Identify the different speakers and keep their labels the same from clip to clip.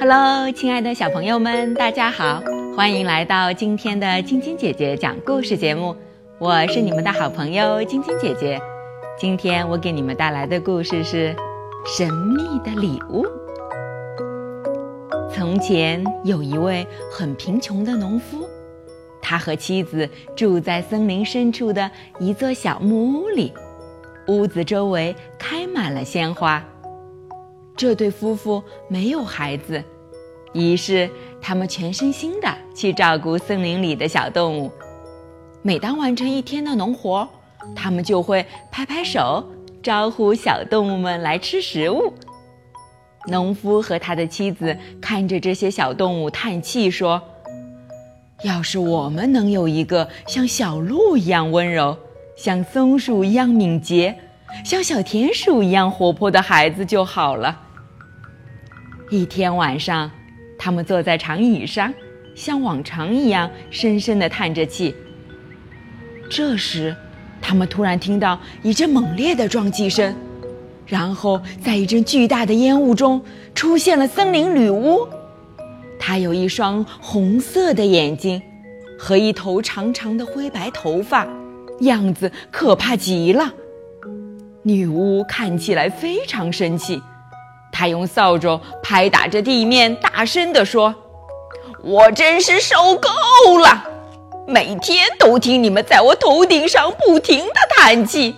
Speaker 1: Hello，亲爱的小朋友们，大家好，欢迎来到今天的晶晶姐姐讲故事节目。我是你们的好朋友晶晶姐姐。今天我给你们带来的故事是《神秘的礼物》。从前有一位很贫穷的农夫，他和妻子住在森林深处的一座小木屋里，屋子周围开满了鲜花。这对夫妇没有孩子，于是他们全身心的去照顾森林里的小动物。每当完成一天的农活，他们就会拍拍手，招呼小动物们来吃食物。农夫和他的妻子看着这些小动物，叹气说：“要是我们能有一个像小鹿一样温柔，像松鼠一样敏捷，像小田鼠一样活泼的孩子就好了。”一天晚上，他们坐在长椅上，像往常一样深深地叹着气。这时，他们突然听到一阵猛烈的撞击声，然后在一阵巨大的烟雾中出现了森林女巫。她有一双红色的眼睛，和一头长长的灰白头发，样子可怕极了。女巫看起来非常生气。他用扫帚拍打着地面，大声地说：“我真是受够了，每天都听你们在我头顶上不停地叹气。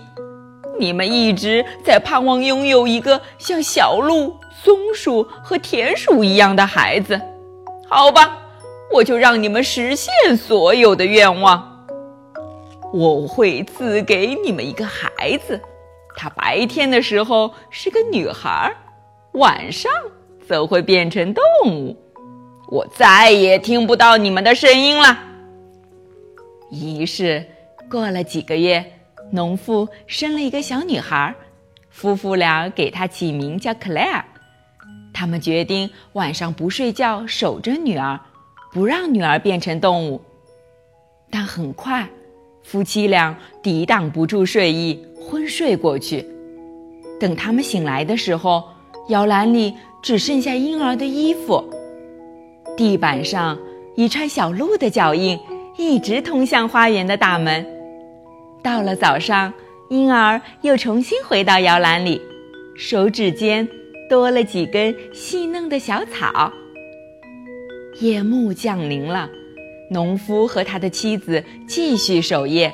Speaker 1: 你们一直在盼望拥有一个像小鹿、松鼠和田鼠一样的孩子。好吧，我就让你们实现所有的愿望。我会赐给你们一个孩子，她白天的时候是个女孩。”晚上则会变成动物，我再也听不到你们的声音了。于是，过了几个月，农妇生了一个小女孩，夫妇俩给她起名叫克莱尔。他们决定晚上不睡觉，守着女儿，不让女儿变成动物。但很快，夫妻俩抵挡不住睡意，昏睡过去。等他们醒来的时候，摇篮里只剩下婴儿的衣服，地板上一串小鹿的脚印一直通向花园的大门。到了早上，婴儿又重新回到摇篮里，手指间多了几根细嫩的小草。夜幕降临了，农夫和他的妻子继续守夜，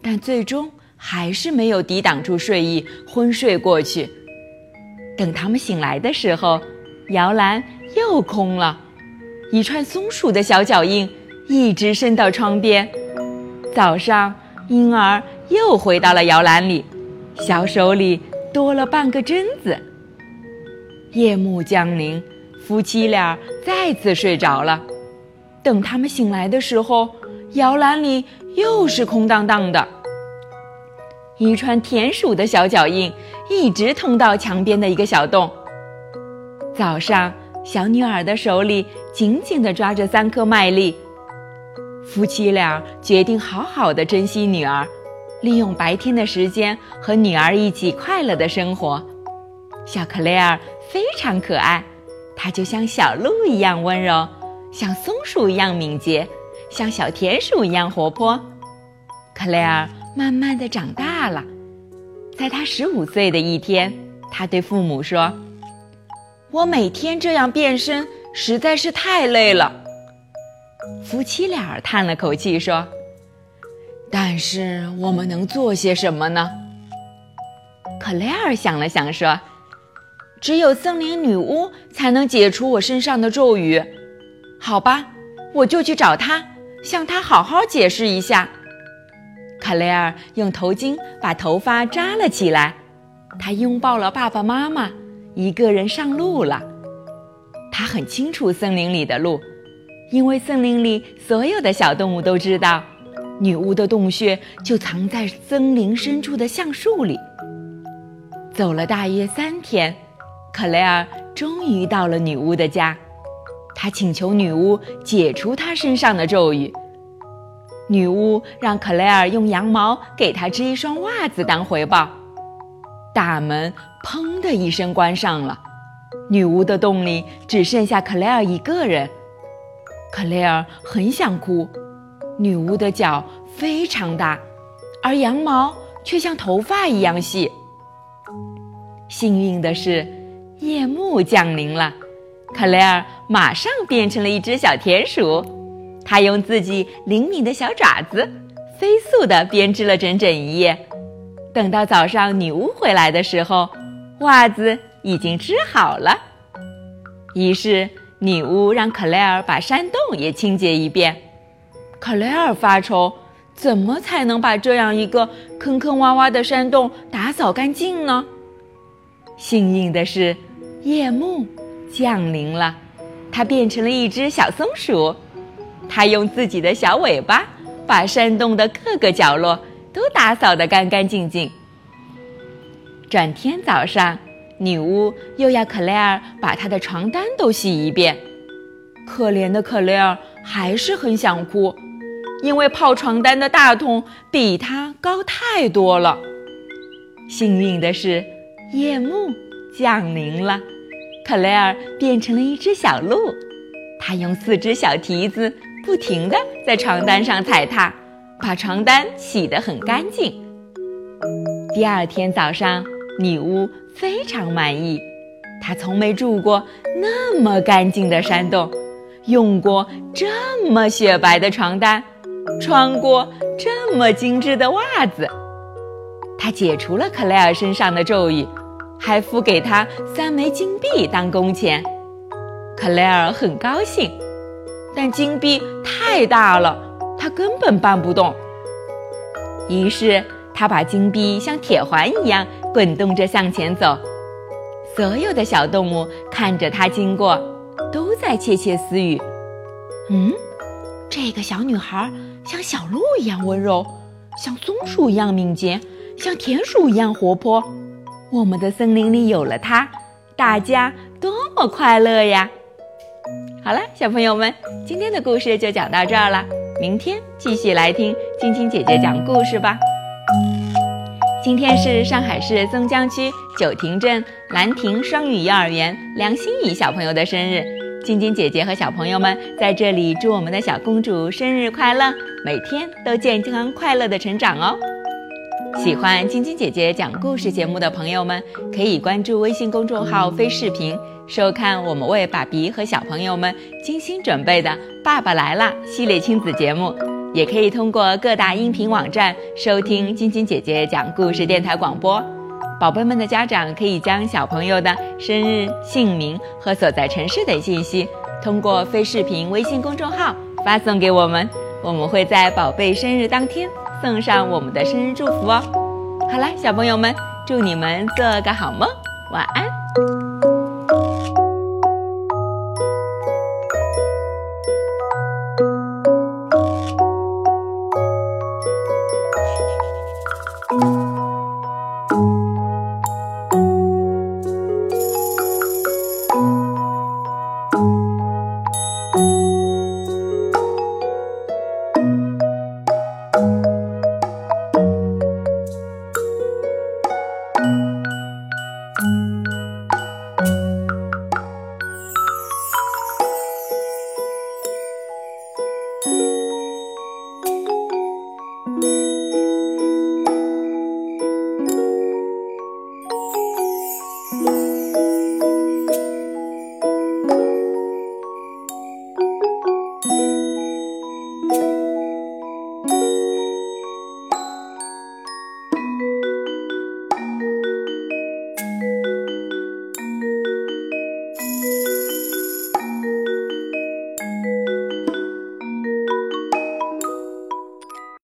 Speaker 1: 但最终还是没有抵挡住睡意，昏睡过去。等他们醒来的时候，摇篮又空了，一串松鼠的小脚印一直伸到窗边。早上，婴儿又回到了摇篮里，小手里多了半个榛子。夜幕降临，夫妻俩再次睡着了。等他们醒来的时候，摇篮里又是空荡荡的。一串田鼠的小脚印一直通到墙边的一个小洞。早上，小女儿的手里紧紧地抓着三颗麦粒。夫妻俩决定好好的珍惜女儿，利用白天的时间和女儿一起快乐的生活。小克莱尔非常可爱，她就像小鹿一样温柔，像松鼠一样敏捷，像小田鼠一样活泼。克莱尔。慢慢的长大了，在他十五岁的一天，他对父母说：“我每天这样变身实在是太累了。”夫妻俩叹了口气说：“但是我们能做些什么呢？”克莱尔想了想说：“只有森林女巫才能解除我身上的咒语。好吧，我就去找她，向她好好解释一下。”克莱尔用头巾把头发扎了起来，他拥抱了爸爸妈妈，一个人上路了。他很清楚森林里的路，因为森林里所有的小动物都知道，女巫的洞穴就藏在森林深处的橡树里。走了大约三天，克莱尔终于到了女巫的家，他请求女巫解除他身上的咒语。女巫让克莱尔用羊毛给她织一双袜子当回报。大门砰的一声关上了，女巫的洞里只剩下克莱尔一个人。克莱尔很想哭，女巫的脚非常大，而羊毛却像头发一样细。幸运的是，夜幕降临了，克莱尔马上变成了一只小田鼠。他用自己灵敏的小爪子，飞速地编织了整整一夜。等到早上女巫回来的时候，袜子已经织好了。于是女巫让克莱尔把山洞也清洁一遍。克莱尔发愁，怎么才能把这样一个坑坑洼洼的山洞打扫干净呢？幸运的是，夜幕降临了，它变成了一只小松鼠。它用自己的小尾巴把山洞的各个角落都打扫得干干净净。转天早上，女巫又要克莱尔把她的床单都洗一遍。可怜的克莱尔还是很想哭，因为泡床单的大桶比她高太多了。幸运的是。夜幕降临了，克莱尔变成了一只小鹿，它用四只小蹄子不停地在床单上踩踏，把床单洗得很干净。第二天早上，女巫非常满意，她从没住过那么干净的山洞，用过这么雪白的床单，穿过这么精致的袜子。她解除了克莱尔身上的咒语。还付给他三枚金币当工钱，克莱尔很高兴，但金币太大了，他根本搬不动。于是他把金币像铁环一样滚动着向前走。所有的小动物看着他经过，都在窃窃私语：“嗯，这个小女孩像小鹿一样温柔，像松鼠一样敏捷，像田鼠一样活泼。”我们的森林里有了它，大家多么快乐呀！好了，小朋友们，今天的故事就讲到这儿了。明天继续来听晶晶姐姐讲故事吧。今天是上海市松江区九亭镇兰亭双语幼儿园梁心怡小朋友的生日，晶晶姐姐和小朋友们在这里祝我们的小公主生日快乐，每天都健康快乐的成长哦。喜欢晶晶姐姐讲故事节目的朋友们，可以关注微信公众号“飞视频”，收看我们为爸比和小朋友们精心准备的《爸爸来啦》系列亲子节目。也可以通过各大音频网站收听晶晶姐姐讲故事电台广播。宝贝们的家长可以将小朋友的生日、姓名和所在城市等信息，通过飞视频微信公众号发送给我们，我们会在宝贝生日当天。送上我们的生日祝福哦！好了，小朋友们，祝你们做个好梦，晚安。